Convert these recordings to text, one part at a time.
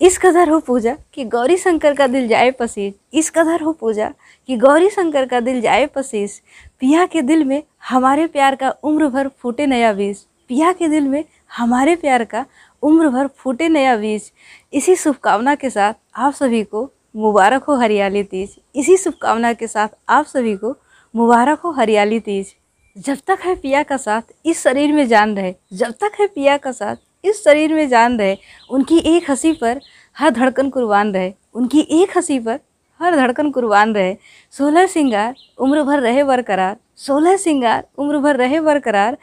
इस कदर हो पूजा कि गौरी शंकर का दिल जाए पसीज। इस कदर हो पूजा कि गौरी शंकर का दिल जाए पसीज। पिया के दिल में हमारे प्यार का उम्र भर फूटे नया बीज। पिया के दिल में हमारे प्यार का उम्र भर फूटे नया बीज। इसी शुभकामना के साथ आप सभी को मुबारक हो हरियाली तीज। इसी शुभकामना के साथ आप सभी को मुबारक हो हरियाली तीज। जब तक है पिया का साथ इस शरीर में जान रहे, जब तक है पिया का साथ इस शरीर में जान रहे, उनकी एक हँसी पर हर धड़कन कुर्बान रहे, उनकी एक हँसी पर हर धड़कन कुर्बान रहे। सोलह सिंगार उम्र भर रहे बरकरार सोलह सिंगार उम्र भर रहे बरकरार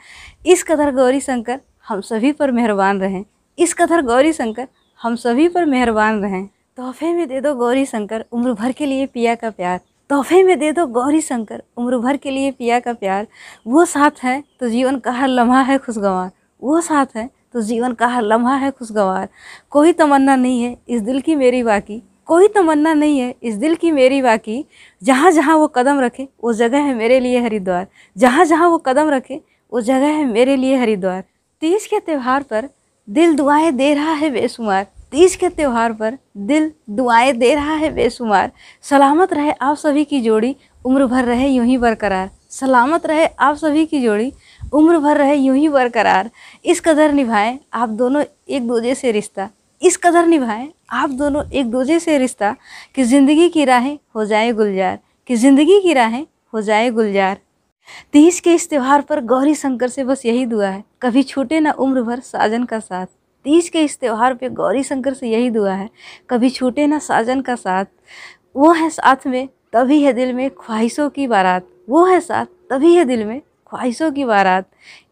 इस कदर गौरी शंकर, हम सभी पर मेहरबान रहें। इस कदर गौरी शंकर, हम सभी पर मेहरबान रहें। तोहफे में दे दो गौरी शंकर, उम्र भर के लिए पिया का प्यार। तोहफे में दे दो गौरी शंकर, उम्र भर के लिए पिया का प्यार। वो साथ है तो जीवन का हर लम्हा है खुशगवार। वो साथ है तो जीवन का हर लम्हा है खुशगवार। कोई तमन्ना नहीं है इस दिल की मेरी बाकी। कोई तमन्ना नहीं है इस दिल की मेरी बाकी। जहाँ जहाँ वो कदम रखे, वो जगह है मेरे लिए हरिद्वार। जहाँ जहाँ वो कदम रखे, वो जगह है मेरे लिए हरिद्वार। तीज के त्यौहार पर दिल दुआएँ दे रहा है बेशुमार। तीज के त्यौहार पर दिल दुआएँ दे रहा है बेशुमार। सलामत रहे आप सभी की जोड़ी, उम्र भर रहे यूँ ही बरकरार। सलामत रहे आप सभी की जोड़ी, उम्र भर रहे यूँ ही बरकरार। इस कदर निभाएँ आप दोनों एक दूजे से रिश्ता। इस कदर निभाएँ आप दोनों एक दूजे से रिश्ता कि ज़िंदगी की राहें हो जाए गुलजार, कि ज़िंदगी की राहें हो जाए गुलजार। तीज के इस त्यौहार पर गौरी शंकर से बस यही दुआ है, कभी छूटे ना उम्र भर साजन का साथ। तीज के इस त्यौहार पे गौरी शंकर से यही दुआ है, कभी छूटे ना साजन का साथ। वो है साथ में, तभी है दिल में ख्वाहिशों की बारात। वो है साथ तभी है दिल में ख्वाहिशों की बारात।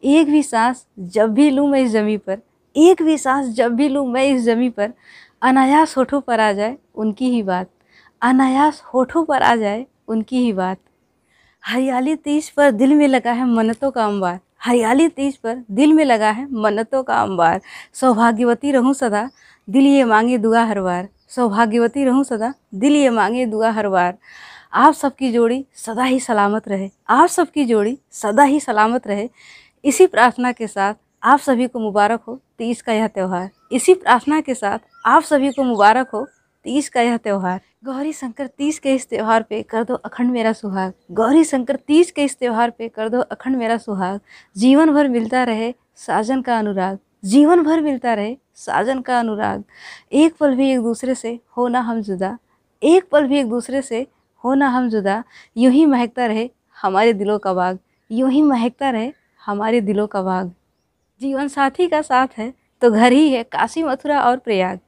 एक भी सांस जब भी लूँ मैं इस ज़मी पर, एक भी सांस जब भी लूँ मैं इस ज़मी पर, अनायास होठों पर आ जाए उनकी ही बात। अनायास होठों पर आ जाए उनकी ही बात। हरियाली तीज पर दिल में लगा है मन्नतों का अंबार। हरियाली तीज पर दिल में लगा है मन्नतों का अंबार। सौभाग्यवती रहूँ सदा, दिल ये मांगे दुआ हर बार। सौभाग्यवती रहूँ सदा, दिल ये मांगे दुआ हर बार। आप सबकी जोड़ी सदा ही सलामत रहे। आप सबकी जोड़ी सदा ही सलामत रहे। इसी प्रार्थना के साथ आप सभी को मुबारक हो, तीज का यह त्यौहार। इसी प्रार्थना के साथ आप सभी को मुबारक हो, तीज का यह त्यौहार। गौरी शंकर, तीज के इस त्यौहार पे कर दो अखंड मेरा सुहाग। गौरी शंकर, तीज के इस त्यौहार पे कर दो अखंड मेरा सुहाग। जीवन भर मिलता रहे साजन का अनुराग। जीवन भर मिलता रहे साजन का अनुराग। एक पल भी एक दूसरे से हो ना हम जुदा। एक पल भी एक दूसरे से हो ना हम जुदा? यूँ ही महकता रहे हमारे दिलों का बाग। यूँ ही महकता रहे हमारे दिलों का बाग। जीवन साथी का साथ है तो घर ही है काशी मथुरा और प्रयाग।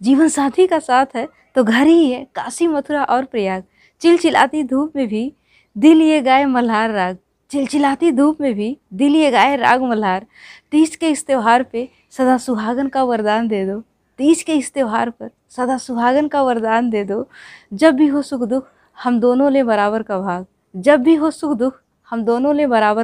जीवन साथी का साथ है तो घर ही है काशी मथुरा और प्रयाग। चिलचिलाती धूप में भी दिल ये गाए मल्हार राग। चिलचिलाती धूप में भी दिल ये गाए राग मल्हार। तीज के इस त्यौहार पे सदा सुहागन का वरदान दे दो। तीज के इस त्यौहार पर सदा सुहागन का वरदान दे दो। जब भी हो सुख दुख हम दोनों ले बराबर का भाग। जब भी हो सुख दुख, हम दोनों ले बराबर